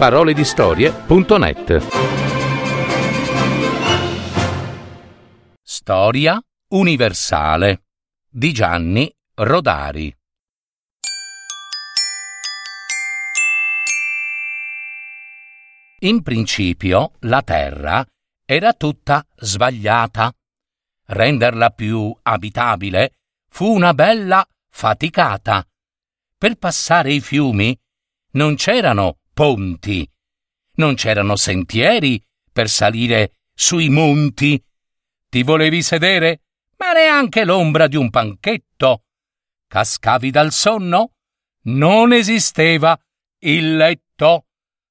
www.paroledistorie.net Storia universale di Gianni Rodari In principio la terra era tutta sbagliata. Renderla più abitabile fu una bella faticata. Per passare i fiumi non c'erano ponti, non c'erano sentieri per salire sui monti. Ti volevi sedere, ma neanche l'ombra di un panchetto. Cascavi dal sonno? Non esisteva il letto.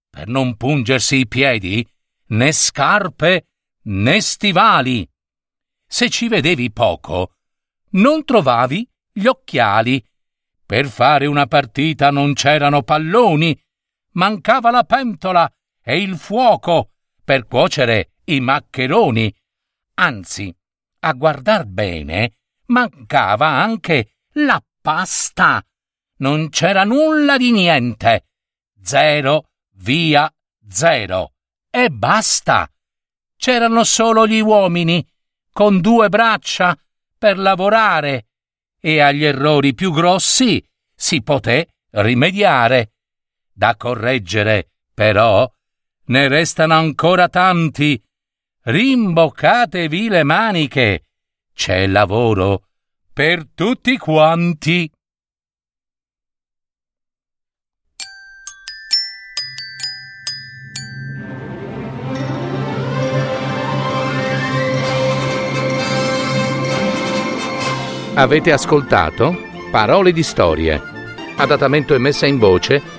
Per non pungersi i piedi, né scarpe né stivali. Se ci vedevi poco, non trovavi gli occhiali. Per fare una partita non c'erano palloni, mancava la pentola e il fuoco per cuocere i maccheroni. Anzi, a guardar bene, mancava anche la pasta. Non c'era nulla di niente. Zero, via, zero. E basta. C'erano solo gli uomini, con due braccia, per lavorare, e agli errori più grossi si poté rimediare. Da correggere, però, ne restano ancora tanti. Rimboccatevi le maniche. C'è lavoro per tutti quanti. Avete ascoltato Parole di storie, adattamento e messa in voce